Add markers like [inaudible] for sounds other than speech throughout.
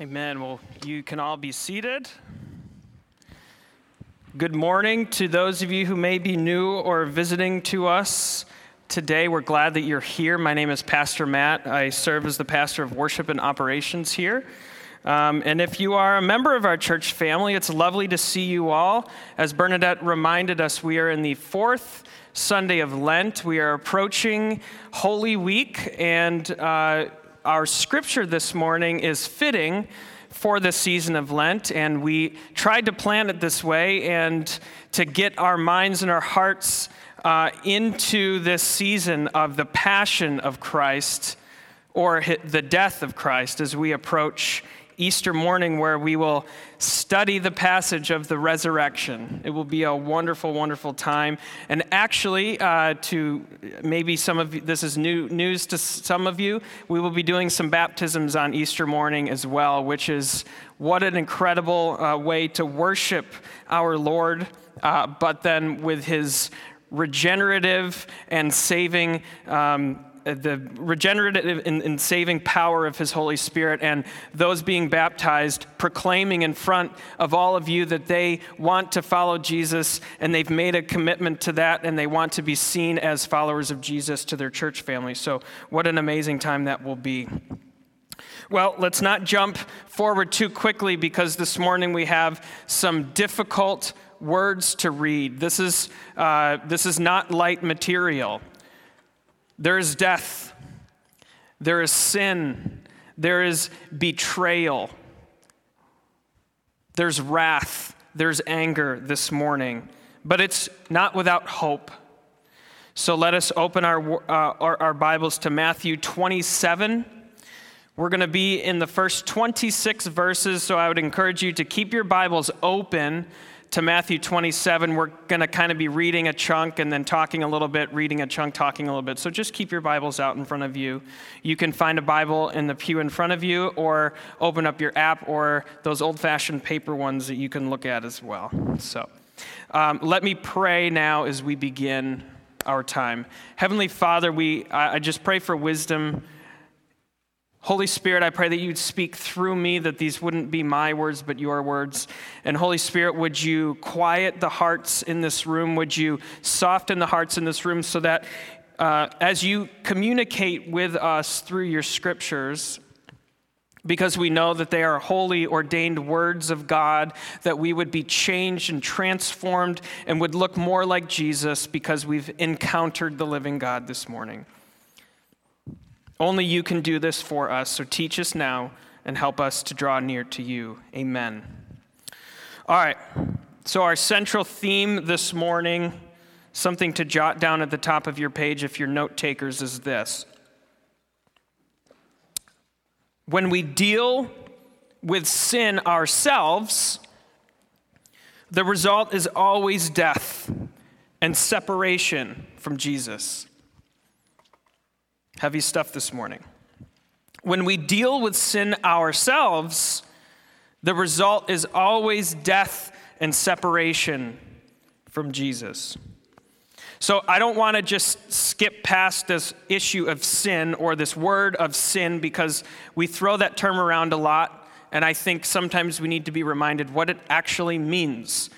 Amen. Well, you can all be seated. Good morning to those of you who may be new or visiting to us today. We're glad that you're here. My name is Pastor Matt. I serve as the pastor of worship and operations here. Um, and if you are a member of our church family, it's lovely to see you all. As Bernadette reminded us, we are in the fourth Sunday of Lent. We are approaching Holy Week, and uh, our scripture this morning is fitting for the season of Lent, and we tried to plan it this way and to get our minds and our hearts uh, into this season of the passion of Christ or the death of Christ as we approach Easter morning where we will study the passage of the resurrection. It will be a wonderful, wonderful time. And actually, uh, to maybe some of you, this is new news to some of you, we will be doing some baptisms on Easter morning as well, which is what an incredible uh, way to worship our Lord, uh, but then with his regenerative and saving um, the regenerative and, saving power of his Holy Spirit, and those being baptized, proclaiming in front of all of you that they want to follow Jesus and they've made a commitment to that and they want to be seen as followers of Jesus to their church family. So, what an amazing time that will be. Well, let's not jump forward too quickly because this morning we have some difficult words to read. This is, uh, this is not light material. There is death, there is sin, there is betrayal, there's wrath, there's anger this morning, but it's not without hope. So let us open our, uh, our, our Bibles to Matthew 27. We're going to be in the first 26 verses, so I would encourage you to keep your Bibles open to Matthew 27. We're going to kind of be reading a chunk and then talking a little bit, reading a chunk, talking a little bit. So just keep your Bibles out in front of you. You can find a Bible in the pew in front of you or open up your app or those old fashioned paper ones that you can look at as well. So um, let me pray now as we begin our time. Heavenly Father, we, I, I just pray for wisdom Holy Spirit, I pray that you'd speak through me, that these wouldn't be my words, but your words. And Holy Spirit, would you quiet the hearts in this room? Would you soften the hearts in this room so that uh, as you communicate with us through your scriptures, because we know that they are holy, ordained words of God, that we would be changed and transformed and would look more like Jesus because we've encountered the living God this morning. Only you can do this for us, so teach us now and help us to draw near to you. Amen. All right, so our central theme this morning, something to jot down at the top of your page if you're note takers, is this. When we deal with sin ourselves, the result is always death and separation from Jesus. Heavy stuff this morning. When we deal with sin ourselves, the result is always death and separation from Jesus. So I don't want to just skip past this issue of sin or this word of sin because we throw that term around a lot, and I think sometimes we need to be reminded what it actually means.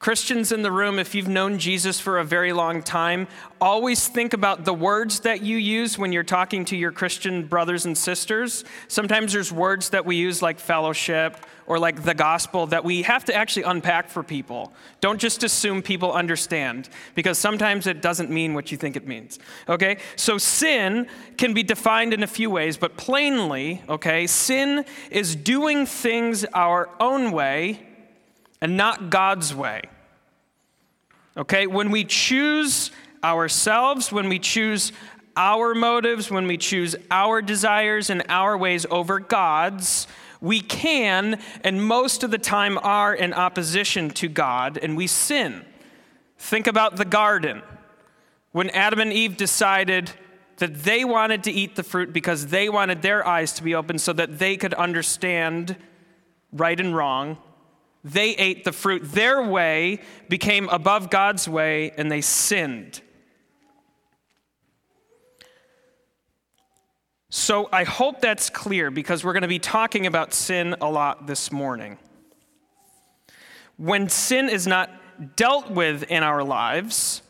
Christians in the room, if you've known Jesus for a very long time, always think about the words that you use when you're talking to your Christian brothers and sisters. Sometimes there's words that we use like fellowship or like the gospel that we have to actually unpack for people. Don't just assume people understand because sometimes it doesn't mean what you think it means. Okay? So sin can be defined in a few ways, but plainly, okay, sin is doing things our own way and not God's way. Okay, when we choose ourselves, when we choose our motives, when we choose our desires and our ways over God's, we can, and most of the time are, in opposition to God, and we sin. Think about the garden. When Adam and Eve decided that they wanted to eat the fruit because they wanted their eyes to be open so that they could understand right and wrong, they ate the fruit. Their way became above God's way, and they sinned. So I hope that's clear because we're going to be talking about sin a lot this morning. When sin is not dealt with in our lives,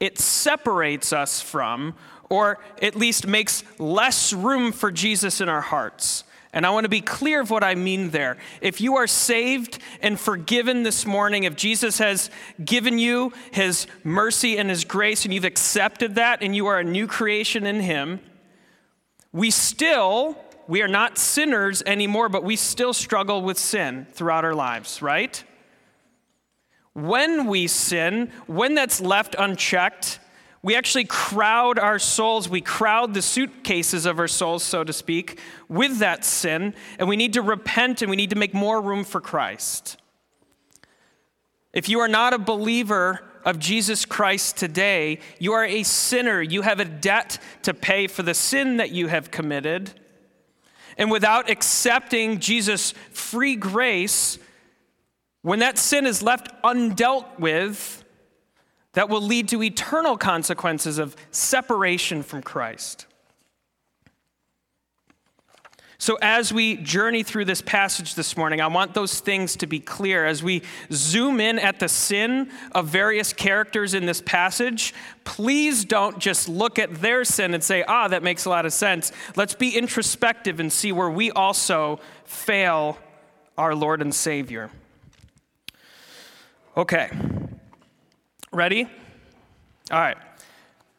it separates us from, or at least makes less room for Jesus in our hearts. And I want to be clear of what I mean there. If you are saved and forgiven this morning, if Jesus has given you his mercy and his grace, and you've accepted that, and you are a new creation in him, we still, we are not sinners anymore, but we still struggle with sin throughout our lives, right? When we sin, when that's left unchecked, we actually crowd our souls, we crowd the suitcases of our souls, so to speak, with that sin, and we need to repent and we need to make more room for Christ. If you are not a believer of Jesus Christ today, you are a sinner. You have a debt to pay for the sin that you have committed. And without accepting Jesus' free grace, when that sin is left undealt with, that will lead to eternal consequences of separation from Christ. So, as we journey through this passage this morning, I want those things to be clear. As we zoom in at the sin of various characters in this passage, please don't just look at their sin and say, ah, that makes a lot of sense. Let's be introspective and see where we also fail our Lord and Savior. Okay, Ready? All right.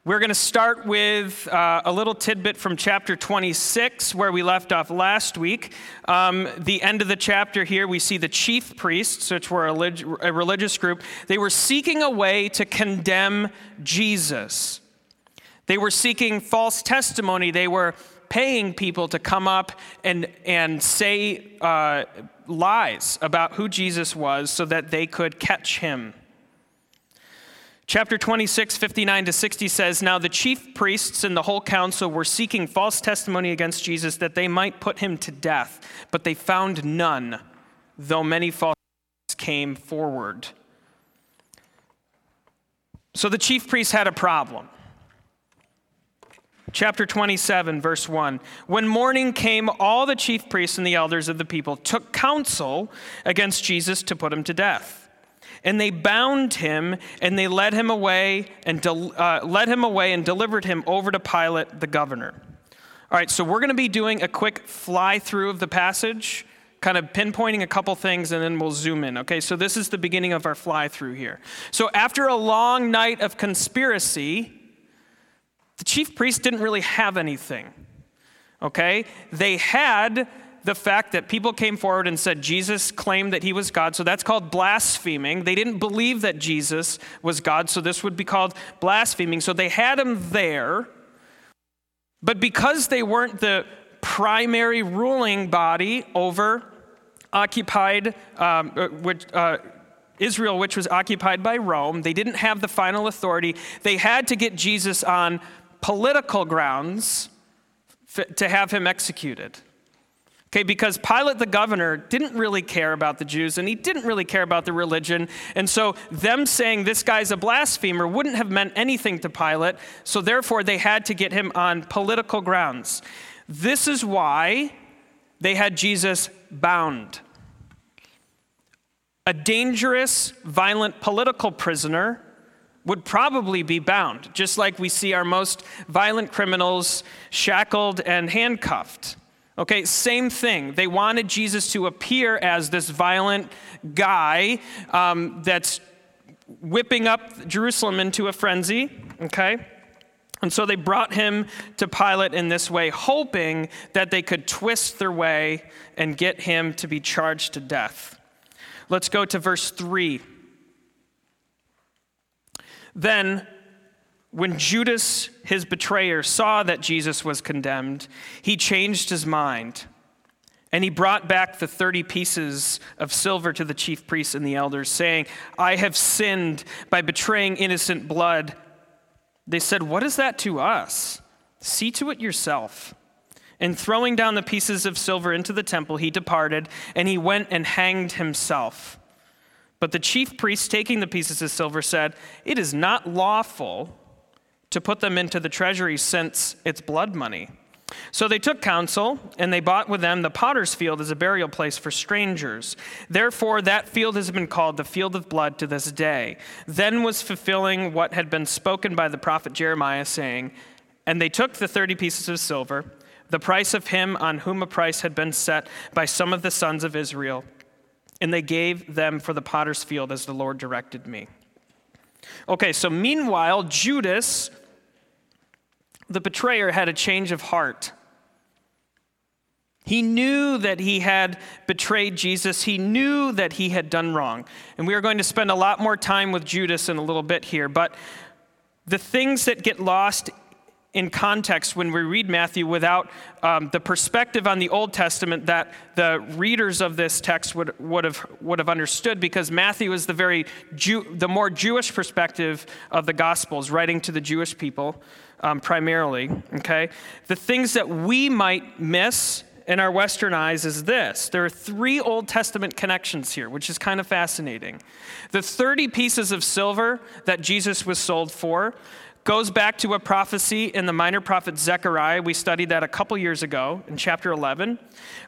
We're going to start with uh, a little tidbit from chapter 26, where we left off last week. Um, the end of the chapter here, we see the chief priests, which were a, a religious group, they were seeking a way to condemn Jesus. They were seeking false testimony. They were paying people to come up and, and say uh, lies about who Jesus was so that they could catch him. Chapter 26, 59 to 60 says Now the chief priests and the whole council were seeking false testimony against Jesus that they might put him to death, but they found none, though many false came forward. So the chief priests had a problem. Chapter 27, verse 1. When morning came, all the chief priests and the elders of the people took counsel against Jesus to put him to death. And they bound him and they led him away and uh, led him away and delivered him over to Pilate, the governor. All right, so we're going to be doing a quick fly through of the passage, kind of pinpointing a couple things, and then we'll zoom in. Okay, so this is the beginning of our fly through here. So after a long night of conspiracy, the chief priests didn't really have anything. Okay, they had the fact that people came forward and said Jesus claimed that he was God, so that's called blaspheming. They didn't believe that Jesus was God, so this would be called blaspheming. So they had him there, but because they weren't the primary ruling body over occupied, um, uh, which, uh, Israel, which was occupied by Rome, they didn't have the final authority. They had to get Jesus on political grounds to have him executed. Okay, because Pilate the governor didn't really care about the Jews and he didn't really care about the religion. And so, them saying this guy's a blasphemer wouldn't have meant anything to Pilate. So, therefore, they had to get him on political grounds. This is why they had Jesus bound. A dangerous, violent political prisoner would probably be bound, just like we see our most violent criminals shackled and handcuffed. Okay, same thing. They wanted Jesus to appear as this violent guy um, that's whipping up Jerusalem into a frenzy. Okay? And so they brought him to Pilate in this way, hoping that they could twist their way and get him to be charged to death. Let's go to verse 3. Then when Judas, his betrayer, saw that Jesus was condemned, he changed his mind. And he brought back the 30 pieces of silver to the chief priests and the elders, saying, I have sinned by betraying innocent blood. They said, What is that to us? See to it yourself. And throwing down the pieces of silver into the temple, he departed, and he went and hanged himself. But the chief priests, taking the pieces of silver, said, It is not lawful to put them into the treasury since it's blood money. So they took counsel, and they bought with them the potter's field as a burial place for strangers. Therefore, that field has been called the field of blood to this day. Then was fulfilling what had been spoken by the prophet Jeremiah, saying, And they took the thirty pieces of silver, the price of him on whom a price had been set by some of the sons of Israel, and they gave them for the potter's field as the Lord directed me. Okay, so meanwhile, Judas the betrayer had a change of heart. He knew that he had betrayed Jesus. He knew that he had done wrong. And we are going to spend a lot more time with Judas in a little bit here. But the things that get lost in context when we read Matthew without um, the perspective on the Old Testament that the readers of this text would, would, have, would have understood because Matthew is the very Jew, the more Jewish perspective of the Gospels, writing to the Jewish people um, primarily, okay? The things that we might miss in our Western eyes is this there are three Old Testament connections here, which is kind of fascinating. The 30 pieces of silver that Jesus was sold for goes back to a prophecy in the minor prophet Zechariah. We studied that a couple years ago in chapter 11.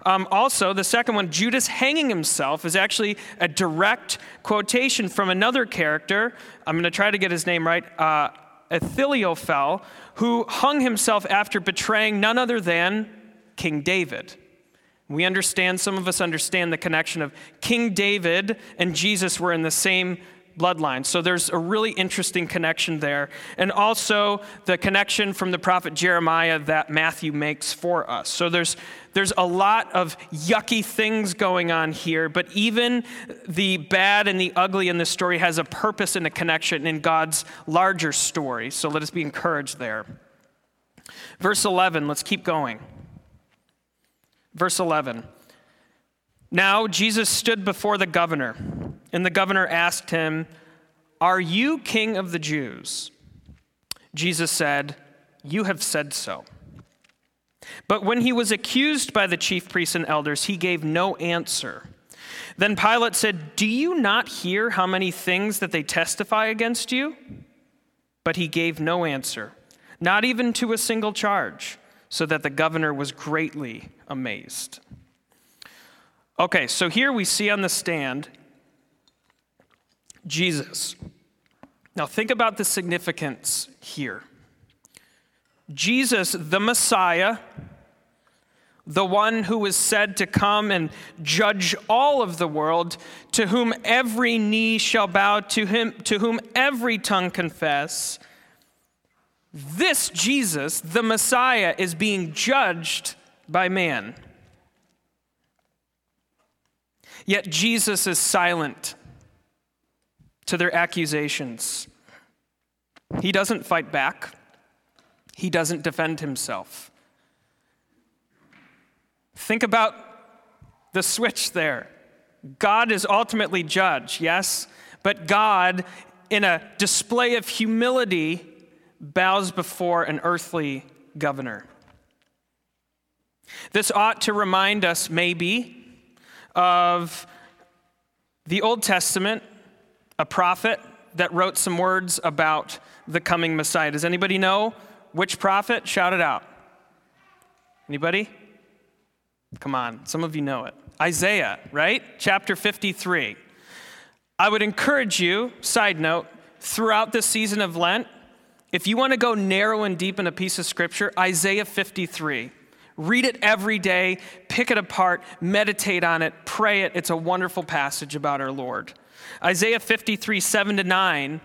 Um, also, the second one, Judas hanging himself, is actually a direct quotation from another character. I'm going to try to get his name right. Uh, Ahithophel, who hung himself after betraying none other than King David. We understand, some of us understand the connection of King David and Jesus were in the same bloodline. So there's a really interesting connection there. And also the connection from the prophet Jeremiah that Matthew makes for us. So there's, there's a lot of yucky things going on here, but even the bad and the ugly in this story has a purpose and a connection in God's larger story. So let us be encouraged there. Verse 11, let's keep going. Verse 11. Now Jesus stood before the governor, and the governor asked him, Are you king of the Jews? Jesus said, You have said so. But when he was accused by the chief priests and elders, he gave no answer. Then Pilate said, Do you not hear how many things that they testify against you? But he gave no answer, not even to a single charge, so that the governor was greatly amazed. Okay, so here we see on the stand Jesus. Now think about the significance here. Jesus, the Messiah, the one who was said to come and judge all of the world, to whom every knee shall bow, to him to whom every tongue confess. This Jesus, the Messiah, is being judged by man. Yet Jesus is silent to their accusations. He doesn't fight back, he doesn't defend himself. Think about the switch there. God is ultimately judge, yes, but God, in a display of humility, bows before an earthly governor. This ought to remind us, maybe, of the Old Testament, a prophet that wrote some words about the coming Messiah. Does anybody know which prophet? Shout it out. Anybody? Come on, some of you know it. Isaiah, right? Chapter 53. I would encourage you, side note, throughout this season of Lent, if you want to go narrow and deep in a piece of scripture, Isaiah 53. Read it every day, pick it apart, meditate on it, pray it. It's a wonderful passage about our Lord. Isaiah 53, 7 to 9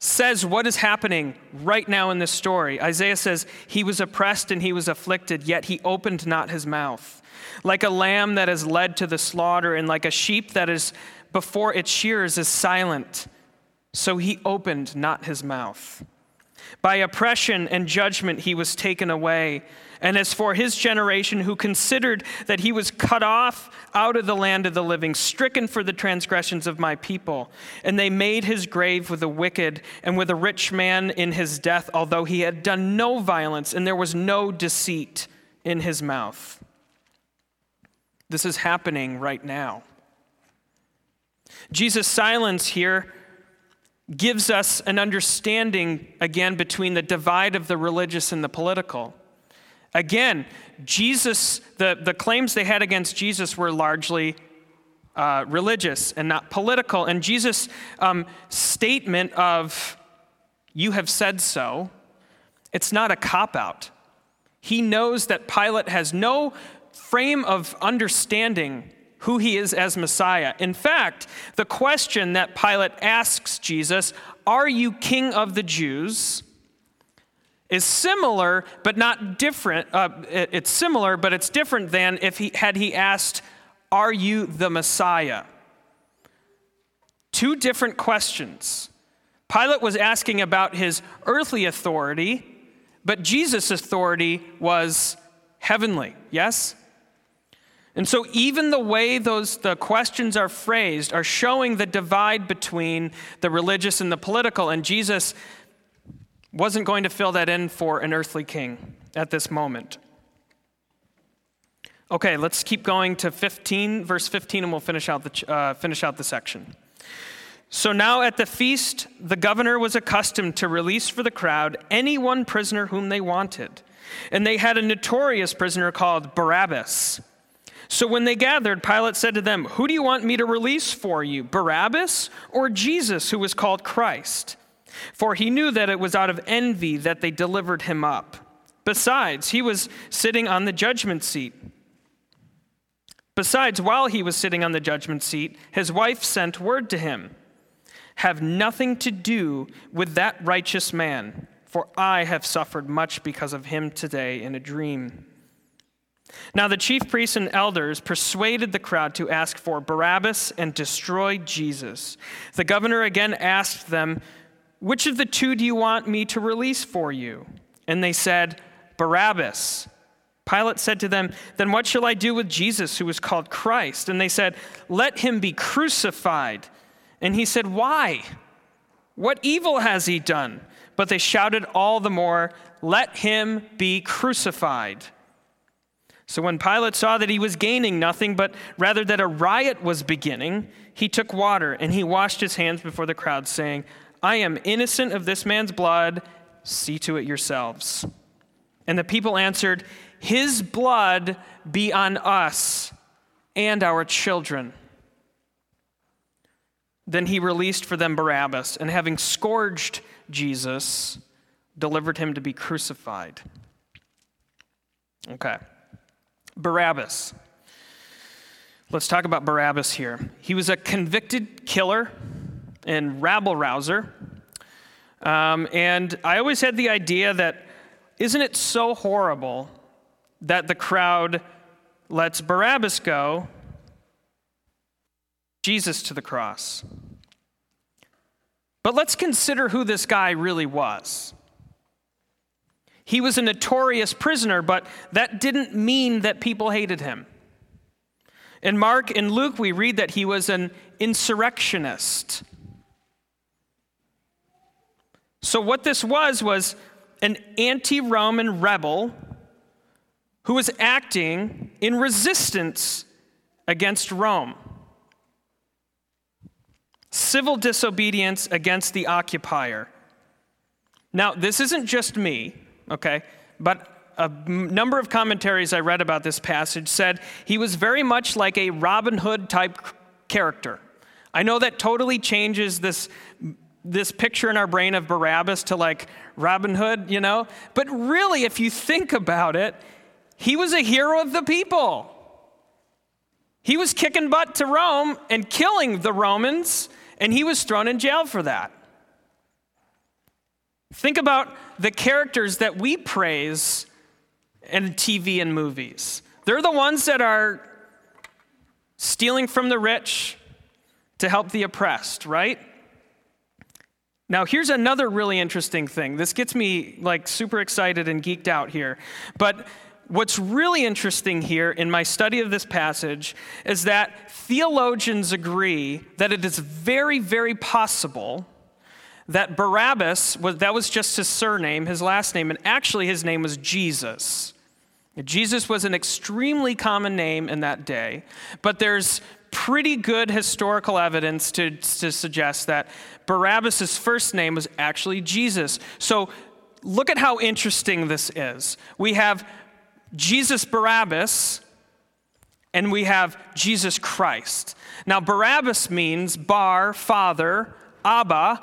says what is happening right now in this story. Isaiah says, He was oppressed and he was afflicted, yet he opened not his mouth. Like a lamb that is led to the slaughter, and like a sheep that is before its shears is silent, so he opened not his mouth. By oppression and judgment he was taken away. And as for his generation, who considered that he was cut off out of the land of the living, stricken for the transgressions of my people, and they made his grave with the wicked and with a rich man in his death, although he had done no violence and there was no deceit in his mouth. This is happening right now. Jesus' silence here gives us an understanding, again, between the divide of the religious and the political. Again, Jesus, the, the claims they had against Jesus were largely uh, religious and not political. And Jesus' um, statement of, you have said so, it's not a cop out. He knows that Pilate has no frame of understanding who he is as Messiah. In fact, the question that Pilate asks Jesus, Are you king of the Jews? Is similar but not different. Uh, it's similar, but it's different than if he had he asked, Are you the Messiah? Two different questions. Pilate was asking about his earthly authority, but Jesus' authority was heavenly, yes? And so even the way those the questions are phrased are showing the divide between the religious and the political and Jesus wasn't going to fill that in for an earthly king at this moment. Okay, let's keep going to 15 verse 15 and we'll finish out the uh, finish out the section. So now at the feast, the governor was accustomed to release for the crowd any one prisoner whom they wanted. And they had a notorious prisoner called Barabbas so when they gathered, Pilate said to them, Who do you want me to release for you, Barabbas or Jesus, who was called Christ? For he knew that it was out of envy that they delivered him up. Besides, he was sitting on the judgment seat. Besides, while he was sitting on the judgment seat, his wife sent word to him Have nothing to do with that righteous man, for I have suffered much because of him today in a dream. Now the chief priests and elders persuaded the crowd to ask for Barabbas and destroy Jesus. The governor again asked them, Which of the two do you want me to release for you? And they said, Barabbas. Pilate said to them, Then what shall I do with Jesus, who is called Christ? And they said, Let him be crucified. And he said, Why? What evil has he done? But they shouted all the more, Let him be crucified. So when Pilate saw that he was gaining nothing, but rather that a riot was beginning, he took water and he washed his hands before the crowd, saying, I am innocent of this man's blood. See to it yourselves. And the people answered, His blood be on us and our children. Then he released for them Barabbas, and having scourged Jesus, delivered him to be crucified. Okay. Barabbas. Let's talk about Barabbas here. He was a convicted killer and rabble rouser. Um, and I always had the idea that isn't it so horrible that the crowd lets Barabbas go, Jesus to the cross? But let's consider who this guy really was. He was a notorious prisoner, but that didn't mean that people hated him. In Mark and Luke, we read that he was an insurrectionist. So, what this was, was an anti Roman rebel who was acting in resistance against Rome. Civil disobedience against the occupier. Now, this isn't just me okay? But a number of commentaries I read about this passage said he was very much like a Robin Hood type character. I know that totally changes this, this picture in our brain of Barabbas to like Robin Hood, you know? But really, if you think about it, he was a hero of the people. He was kicking butt to Rome and killing the Romans, and he was thrown in jail for that. Think about the characters that we praise in TV and movies. They're the ones that are stealing from the rich to help the oppressed, right? Now, here's another really interesting thing. This gets me like super excited and geeked out here. But what's really interesting here in my study of this passage is that theologians agree that it is very, very possible that Barabbas was that was just his surname, his last name, and actually his name was Jesus. Jesus was an extremely common name in that day, but there's pretty good historical evidence to, to suggest that Barabbas' first name was actually Jesus. So look at how interesting this is. We have Jesus Barabbas and we have Jesus Christ. Now, Barabbas means Bar, father, Abba.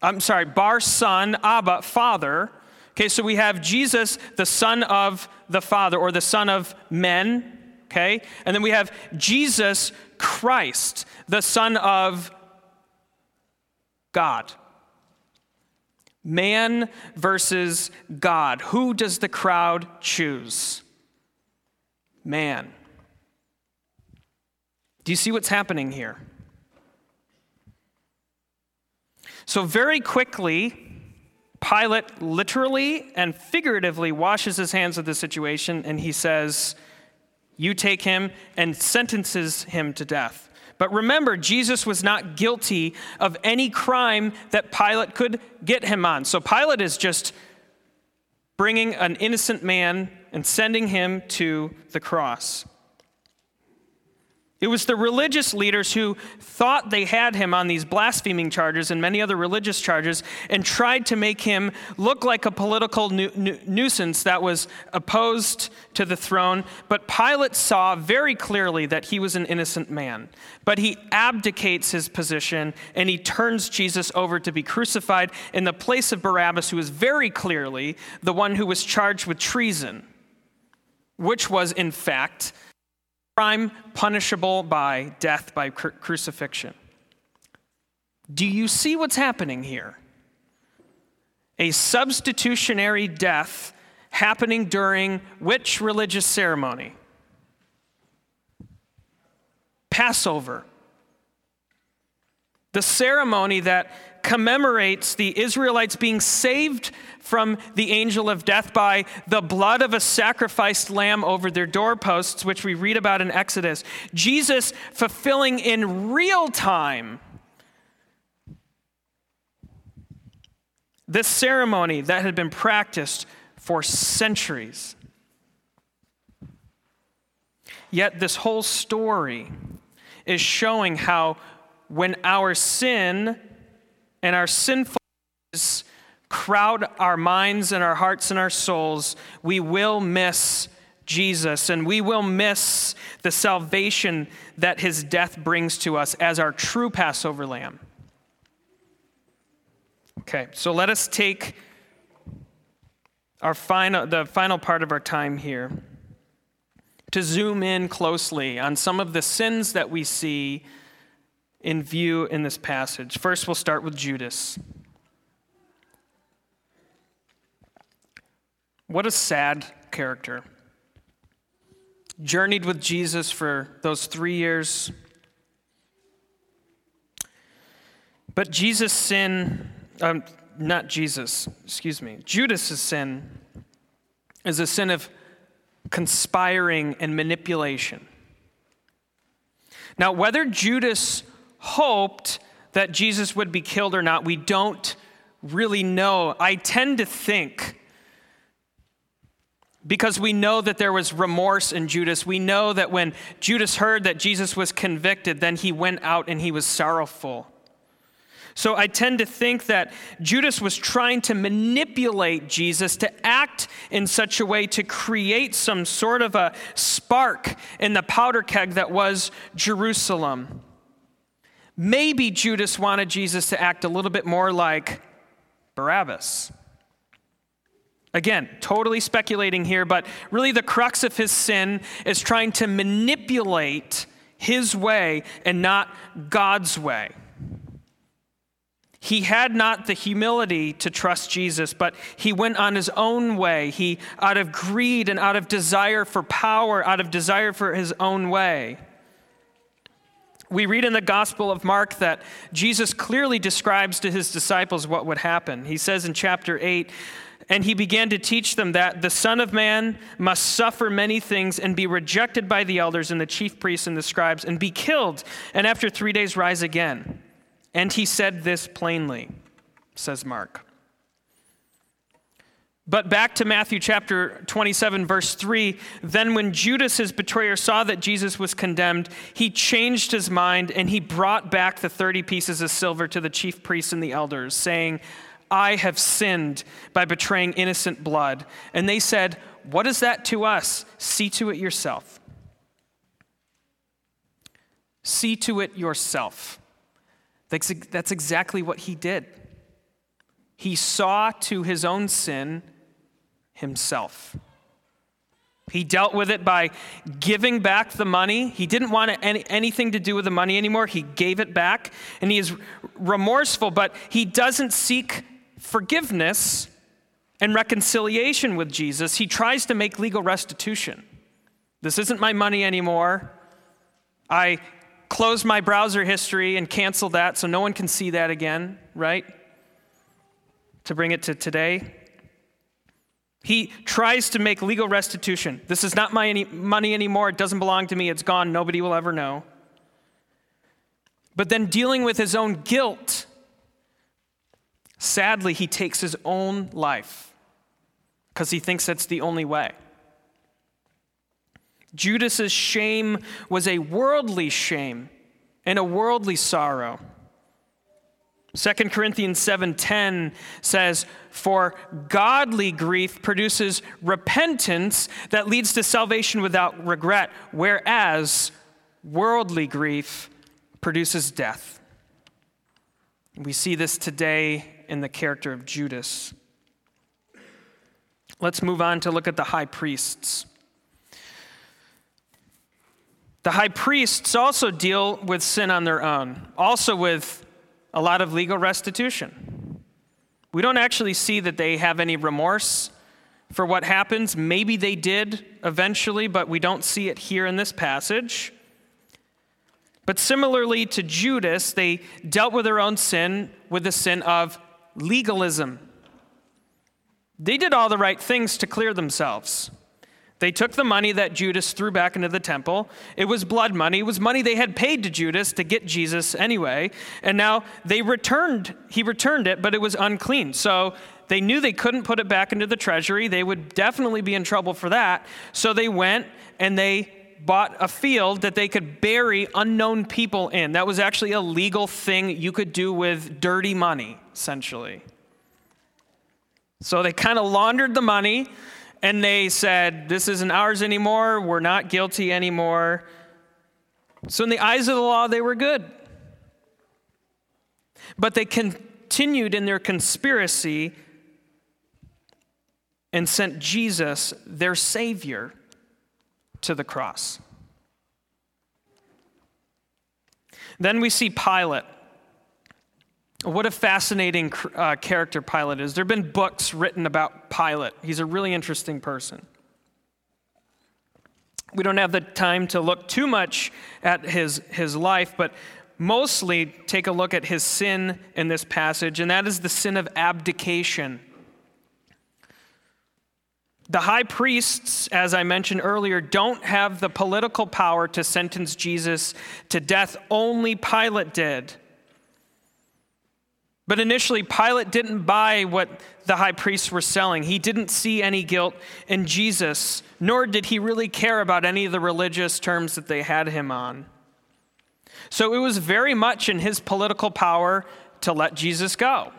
I'm sorry, Bar, son, Abba, father. Okay, so we have Jesus, the son of the Father, or the son of men. Okay, and then we have Jesus Christ, the son of God. Man versus God. Who does the crowd choose? Man. Do you see what's happening here? So, very quickly, Pilate literally and figuratively washes his hands of the situation and he says, You take him and sentences him to death. But remember, Jesus was not guilty of any crime that Pilate could get him on. So Pilate is just bringing an innocent man and sending him to the cross. It was the religious leaders who thought they had him on these blaspheming charges and many other religious charges and tried to make him look like a political nu- nu- nuisance that was opposed to the throne. But Pilate saw very clearly that he was an innocent man. But he abdicates his position and he turns Jesus over to be crucified in the place of Barabbas, who was very clearly the one who was charged with treason, which was, in fact, crime punishable by death by cru- crucifixion. Do you see what's happening here? A substitutionary death happening during which religious ceremony? Passover. The ceremony that commemorates the Israelites being saved from the angel of death by the blood of a sacrificed lamb over their doorposts, which we read about in Exodus. Jesus fulfilling in real time this ceremony that had been practiced for centuries. Yet, this whole story is showing how when our sin and our sinfulness crowd our minds and our hearts and our souls, we will miss Jesus and we will miss the salvation that his death brings to us as our true Passover lamb. Okay, so let us take our final, the final part of our time here to zoom in closely on some of the sins that we see in view in this passage. First, we'll start with Judas. What a sad character. Journeyed with Jesus for those three years. But Jesus' sin, um, not Jesus, excuse me, Judas' sin is a sin of conspiring and manipulation. Now, whether Judas hoped that Jesus would be killed or not, we don't really know. I tend to think, because we know that there was remorse in Judas, we know that when Judas heard that Jesus was convicted, then he went out and he was sorrowful. So I tend to think that Judas was trying to manipulate Jesus to act in such a way to create some sort of a spark in the powder keg that was Jerusalem. Maybe Judas wanted Jesus to act a little bit more like Barabbas. Again, totally speculating here, but really the crux of his sin is trying to manipulate his way and not God's way. He had not the humility to trust Jesus, but he went on his own way. He, out of greed and out of desire for power, out of desire for his own way. We read in the Gospel of Mark that Jesus clearly describes to his disciples what would happen. He says in chapter 8, and he began to teach them that the Son of Man must suffer many things and be rejected by the elders and the chief priests and the scribes and be killed, and after three days rise again. And he said this plainly, says Mark. But back to Matthew chapter 27, verse 3 then when Judas, his betrayer, saw that Jesus was condemned, he changed his mind and he brought back the 30 pieces of silver to the chief priests and the elders, saying, I have sinned by betraying innocent blood. And they said, what is that to us? See to it yourself. See to it yourself. That's, that's exactly what he did. He saw to his own sin himself. He dealt with it by giving back the money. He didn't want any, anything to do with the money anymore. He gave it back. And he is remorseful, but he doesn't seek forgiveness and reconciliation with Jesus. He tries to make legal restitution. This isn't my money anymore. I closed my browser history and canceled that so no one can see that again, right? To bring it to today. He tries to make legal restitution. This is not my any money anymore. It doesn't belong to me. It's gone. Nobody will ever know. But then dealing with his own guilt, sadly, he takes his own life because he thinks that's the only way. Judas's shame was a worldly shame and a worldly sorrow. 2 Corinthians 7:10 says, "For godly grief produces repentance that leads to salvation without regret, whereas worldly grief produces death." We see this today in the character of Judas. Let's move on to look at the high priests. The high priests also deal with sin on their own, also with a lot of legal restitution. We don't actually see that they have any remorse for what happens. Maybe they did eventually, but we don't see it here in this passage. But similarly to Judas, they dealt with their own sin with the sin of legalism. They did all the right things to clear themselves. They took the money that Judas threw back into the temple. It was blood money. It was money they had paid to Judas to get Jesus anyway. And now they returned, he returned it, but it was unclean. So they knew they couldn't put it back into the treasury. They would definitely be in trouble for that. So they went and they bought a field that they could bury unknown people in. That was actually a legal thing you could do with dirty money, essentially. So they kind of laundered the money and they said, This isn't ours anymore. We're not guilty anymore. So, in the eyes of the law, they were good. But they continued in their conspiracy and sent Jesus, their Savior, to the cross. Then we see Pilate. What a fascinating uh, character Pilate is. There have been books written about Pilate. He's a really interesting person. We don't have the time to look too much at his, his life, but mostly take a look at his sin in this passage, and that is the sin of abdication. The high priests, as I mentioned earlier, don't have the political power to sentence Jesus to death. Only Pilate did. But initially, Pilate didn't buy what the high priests were selling. He didn't see any guilt in Jesus, nor did he really care about any of the religious terms that they had him on. So it was very much in his political power to let Jesus go.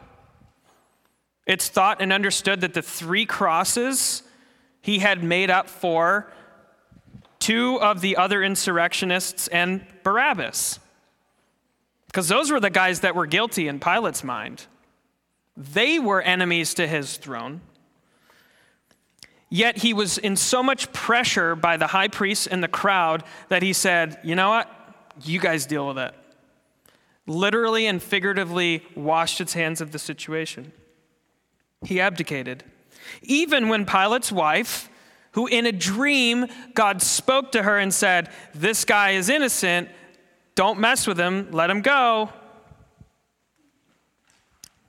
It's thought and understood that the three crosses he had made up for two of the other insurrectionists and Barabbas. Because those were the guys that were guilty in Pilate's mind. They were enemies to his throne. Yet he was in so much pressure by the high priests and the crowd that he said, You know what? You guys deal with it. Literally and figuratively washed its hands of the situation. He abdicated. Even when Pilate's wife, who in a dream God spoke to her and said, This guy is innocent, don't mess with him, let him go.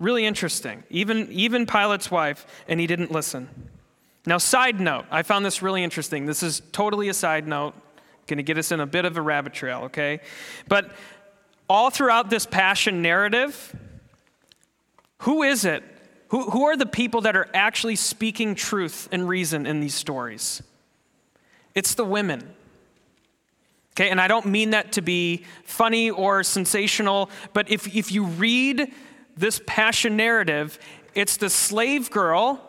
Really interesting. Even, even Pilate's wife, and he didn't listen. Now, side note, I found this really interesting. This is totally a side note, going to get us in a bit of a rabbit trail, okay? But all throughout this passion narrative, who is it? Who, who are the people that are actually speaking truth and reason in these stories? It's the women. Okay, and I don't mean that to be funny or sensational, but if, if you read this passion narrative, it's the slave girl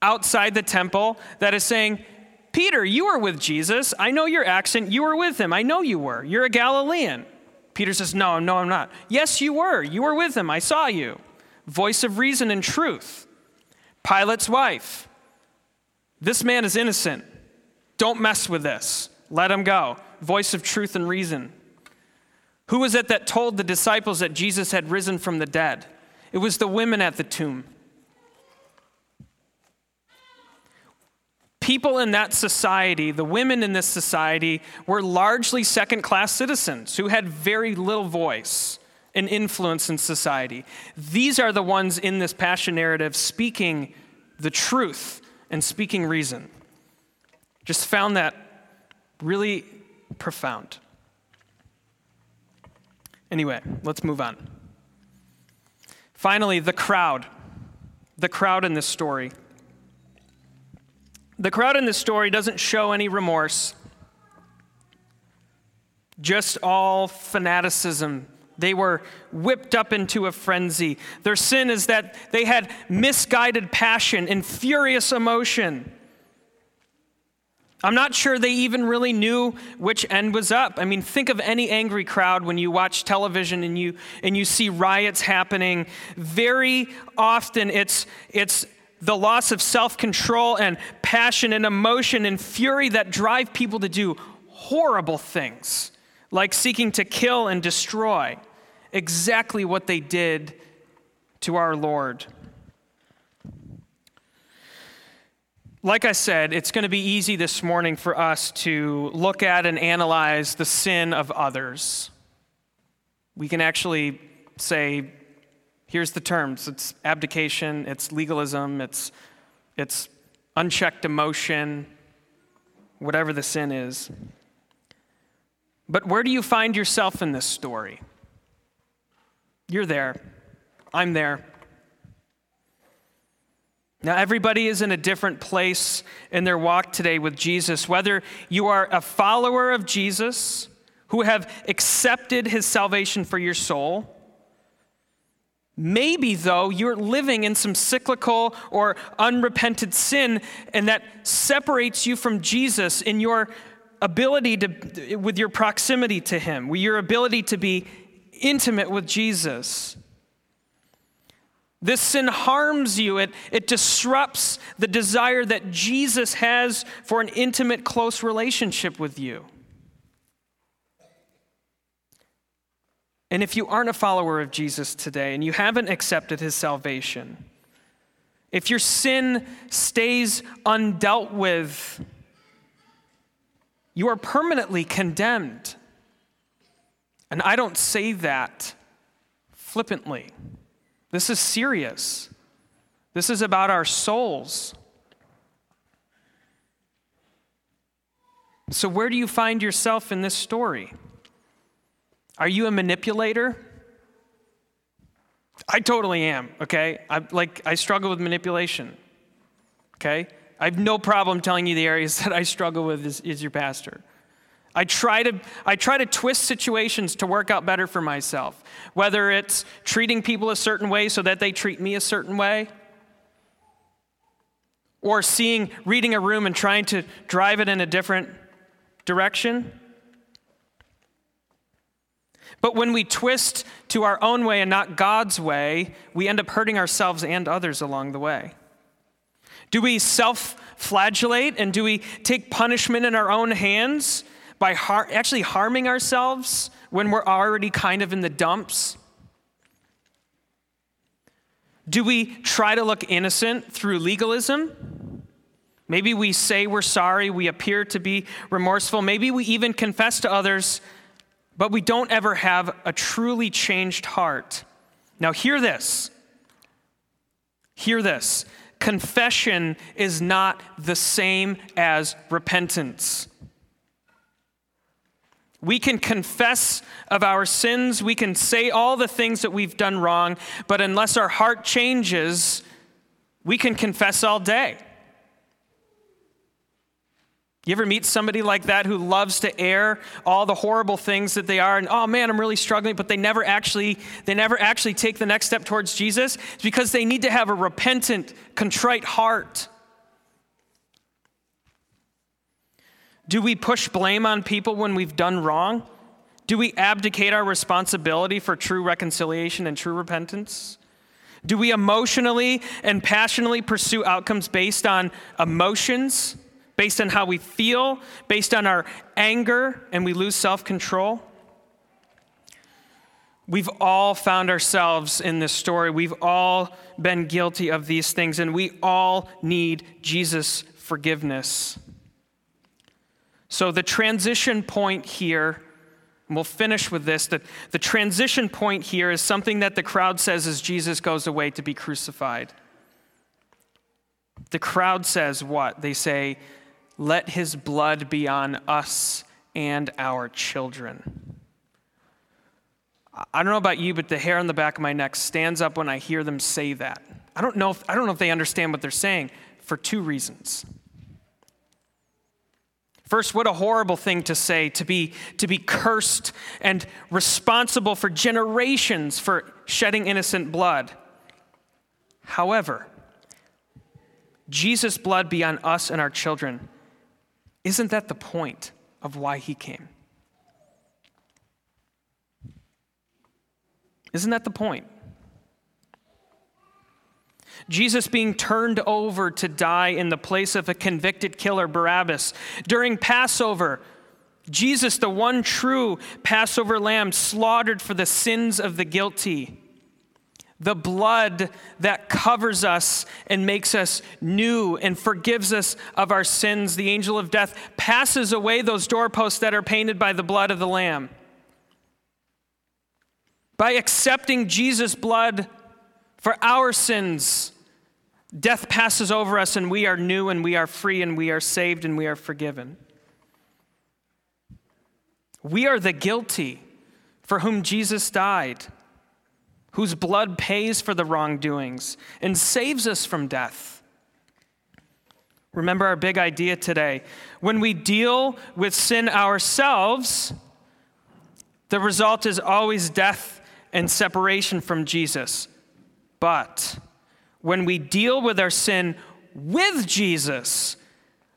outside the temple that is saying, Peter, you were with Jesus. I know your accent. You were with him. I know you were. You're a Galilean. Peter says, No, no, I'm not. Yes, you were. You were with him. I saw you. Voice of reason and truth. Pilate's wife. This man is innocent. Don't mess with this. Let him go. Voice of truth and reason. Who was it that told the disciples that Jesus had risen from the dead? It was the women at the tomb. people in that society, the women in this society, were largely second class citizens who had very little voice and influence in society. These are the ones in this passion narrative speaking the truth and speaking reason. Just found that really profound. Anyway, let's move on. Finally, the crowd. The crowd in this story. The crowd in this story doesn't show any remorse, just all fanaticism. They were whipped up into a frenzy. Their sin is that they had misguided passion and furious emotion. I'm not sure they even really knew which end was up. I mean, think of any angry crowd when you watch television and you and you see riots happening. Very often it's it's the loss of self control and passion and emotion and fury that drive people to do horrible things, like seeking to kill and destroy. Exactly what they did to our Lord. Like I said, it's going to be easy this morning for us to look at and analyze the sin of others. We can actually say, Here's the terms it's abdication, it's legalism, it's, it's unchecked emotion, whatever the sin is. But where do you find yourself in this story? You're there. I'm there. Now, everybody is in a different place in their walk today with Jesus. Whether you are a follower of Jesus who have accepted his salvation for your soul, Maybe, though, you're living in some cyclical or unrepented sin, and that separates you from Jesus in your ability to, with your proximity to Him, with your ability to be intimate with Jesus. This sin harms you, it, it disrupts the desire that Jesus has for an intimate, close relationship with you. And if you aren't a follower of Jesus today and you haven't accepted his salvation, if your sin stays undealt with, you are permanently condemned. And I don't say that flippantly. This is serious. This is about our souls. So, where do you find yourself in this story? Are you a manipulator? I totally am, okay? I like I struggle with manipulation. Okay? I have no problem telling you the areas [laughs] that I struggle with as, as your pastor. I try to I try to twist situations to work out better for myself. Whether it's treating people a certain way so that they treat me a certain way, or seeing reading a room and trying to drive it in a different direction. But when we twist to our own way and not God's way, we end up hurting ourselves and others along the way. Do we self flagellate and do we take punishment in our own hands by har- actually harming ourselves when we're already kind of in the dumps? Do we try to look innocent through legalism? Maybe we say we're sorry, we appear to be remorseful. Maybe we even confess to others but we don't ever have a truly changed heart. Now, hear this. Hear this. Confession is not the same as repentance. We can confess of our sins, we can say all the things that we've done wrong, but unless our heart changes, we can confess all day. You ever meet somebody like that who loves to air all the horrible things that they are and oh man, I'm really struggling, but they never actually they never actually take the next step towards Jesus? It's because they need to have a repentant, contrite heart. Do we push blame on people when we've done wrong? Do we abdicate our responsibility for true reconciliation and true repentance? Do we emotionally and passionately pursue outcomes based on emotions, based on how we feel, based on our anger, and we lose self control? We've all found ourselves in this story. We've all been guilty of these things, and we all need Jesus' forgiveness. So, the transition point here, and we'll finish with this that the transition point here is something that the crowd says as Jesus goes away to be crucified. The crowd says what? They say, Let his blood be on us and our children. I don't know about you, but the hair on the back of my neck stands up when I hear them say that. I don't know if, I don't know if they understand what they're saying for two reasons. First, what a horrible thing to say to be, to be cursed and responsible for generations for shedding innocent blood. However, Jesus' blood be on us and our children. Isn't that the point of why he came? Isn't that the point? Jesus being turned over to die in the place of a convicted killer, Barabbas. During Passover, Jesus, the one true Passover lamb, slaughtered for the sins of the guilty. The blood that covers us and makes us new and forgives us of our sins. The angel of death passes away those doorposts that are painted by the blood of the lamb. By accepting Jesus' blood for our sins, death passes over us and we are new and we are free and we are saved and we are forgiven. We are the guilty for whom Jesus died, whose blood pays for the wrongdoings and saves us from death. Remember our big idea today. When we deal with sin ourselves, the result is always death and separation from Jesus. But when we deal with our sin with Jesus,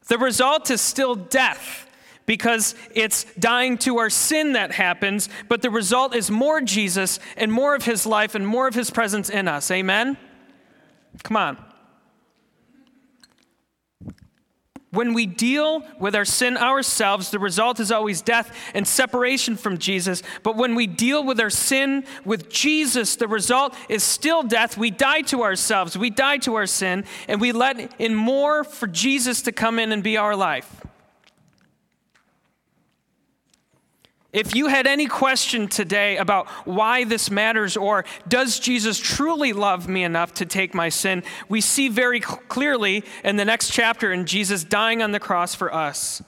the result is still death because it's dying to our sin that happens, but the result is more Jesus and more of his life and more of his presence in us. Amen? Come on. When we deal with our sin ourselves, the result is always death and separation from Jesus. But when we deal with our sin with Jesus, the result is still death. We die to ourselves, we die to our sin, and we let in more for Jesus to come in and be our life. If you had any question today about why this matters or does Jesus truly love me enough to take my sin, we see very clearly in the next chapter in Jesus dying on the cross for us.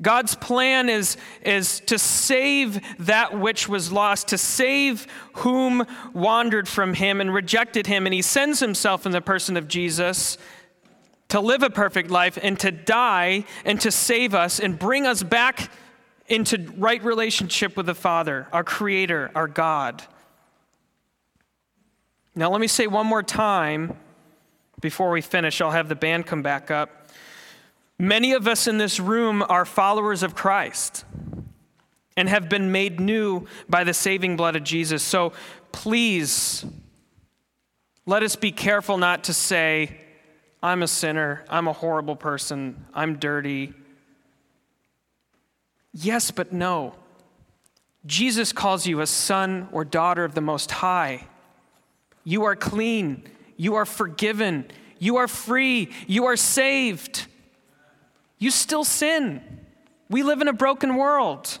God's plan is, is to save that which was lost, to save whom wandered from him and rejected him. And he sends himself in the person of Jesus to live a perfect life and to die and to save us and bring us back into right relationship with the Father, our Creator, our God. Now, let me say one more time before we finish. I'll have the band come back up. Many of us in this room are followers of Christ and have been made new by the saving blood of Jesus. So please, let us be careful not to say, I'm a sinner, I'm a horrible person, I'm dirty, Yes, but no. Jesus calls you a son or daughter of the Most High. You are clean. You are forgiven. You are free. You are saved. You still sin. We live in a broken world.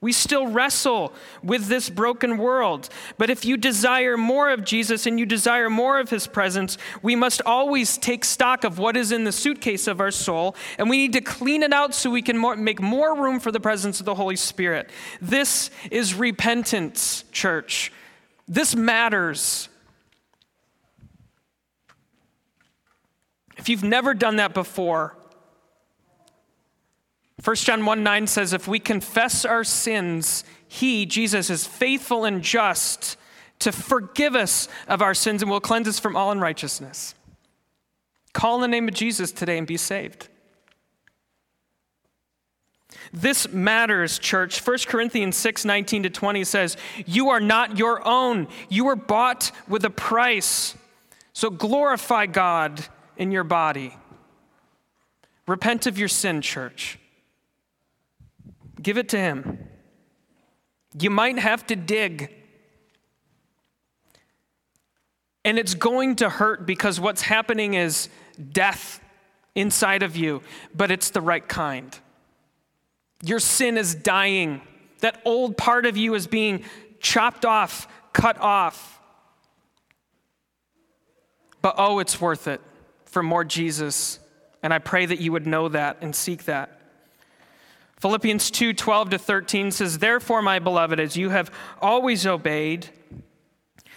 We still wrestle with this broken world. But if you desire more of Jesus and you desire more of his presence, we must always take stock of what is in the suitcase of our soul, and we need to clean it out so we can more, make more room for the presence of the Holy Spirit. This is repentance, church. This matters. If you've never done that before, 1 John 1 9 says, If we confess our sins, he, Jesus, is faithful and just to forgive us of our sins and will cleanse us from all unrighteousness. Call in the name of Jesus today and be saved. This matters, church. 1 Corinthians 6 19 to 20 says, You are not your own. You were bought with a price. So glorify God in your body. Repent of your sin, church. Give it to Him. You might have to dig. And it's going to hurt because what's happening is death inside of you, but it's the right kind. Your sin is dying. That old part of you is being chopped off, cut off. But oh, it's worth it for more Jesus. And I pray that you would know that and seek that. Philippians 2 12 to 13 says, Therefore, my beloved, as you have always obeyed,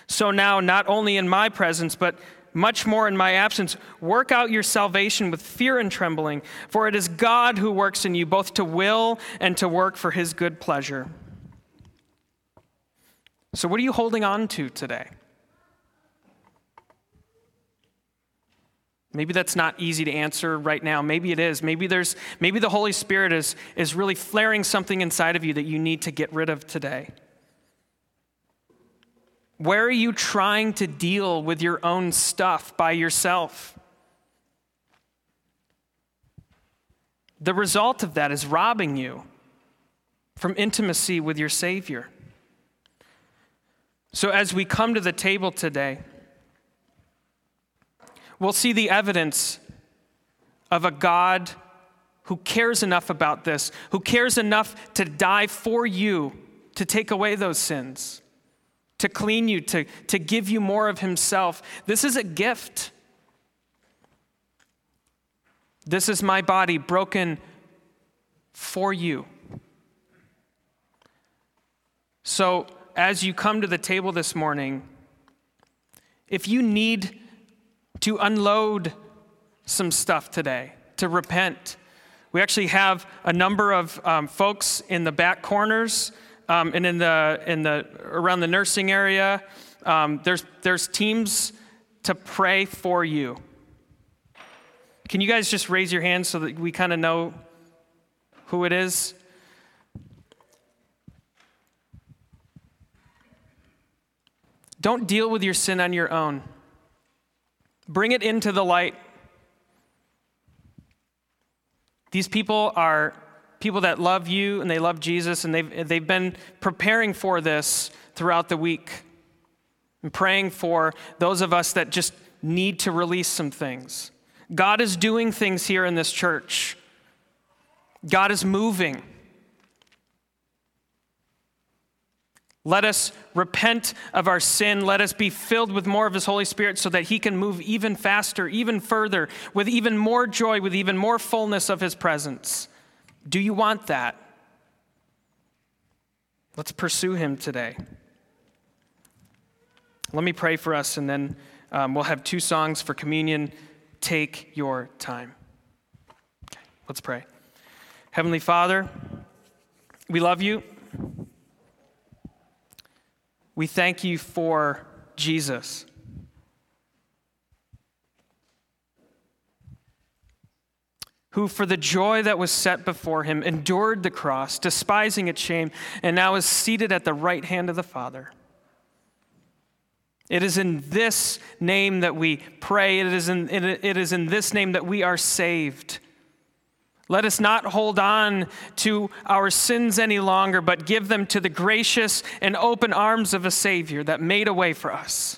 so now, not only in my presence, but much more in my absence, work out your salvation with fear and trembling, for it is God who works in you both to will and to work for his good pleasure. So, what are you holding on to today? Maybe that's not easy to answer right now. Maybe it is. Maybe there's maybe the Holy Spirit is, is really flaring something inside of you that you need to get rid of today. Where are you trying to deal with your own stuff by yourself? The result of that is robbing you from intimacy with your Savior. So, as we come to the table today, we'll see the evidence of a God who cares enough about this, who cares enough to die for you to take away those sins to clean you, to, to give you more of Himself. This is a gift. This is my body broken for you. So, as you come to the table this morning, if you need to unload some stuff today, to repent, we actually have a number of um, folks in the back corners um, and in the, in the, around the nursing area, um, there's, there's teams to pray for you. Can you guys just raise your hands so that we kind of know who it is? Don't deal with your sin on your own. Bring it into the light. These people are people that love you and they love Jesus, and they've, they've been preparing for this throughout the week and praying for those of us that just need to release some things. God is doing things here in this church, God is moving. Let us repent of our sin. Let us be filled with more of His Holy Spirit so that He can move even faster, even further, with even more joy, with even more fullness of His presence. Do you want that? Let's pursue him today. Let me pray for us, and then um, we'll have two songs for communion. Take your time. Okay, let's pray. Heavenly Father, we love you. We thank you for Jesus. who, for the joy that was set before him, endured the cross, despising its shame, and now is seated at the right hand of the Father. It is in this name that we pray. It is in, it is in this name that we are saved. Let us not hold on to our sins any longer, but give them to the gracious and open arms of a Savior that made a way for us.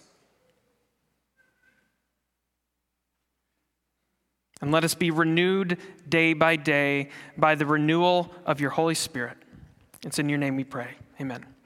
And let us be renewed day by day by the renewal of your Holy Spirit. It's in your name we pray. Amen.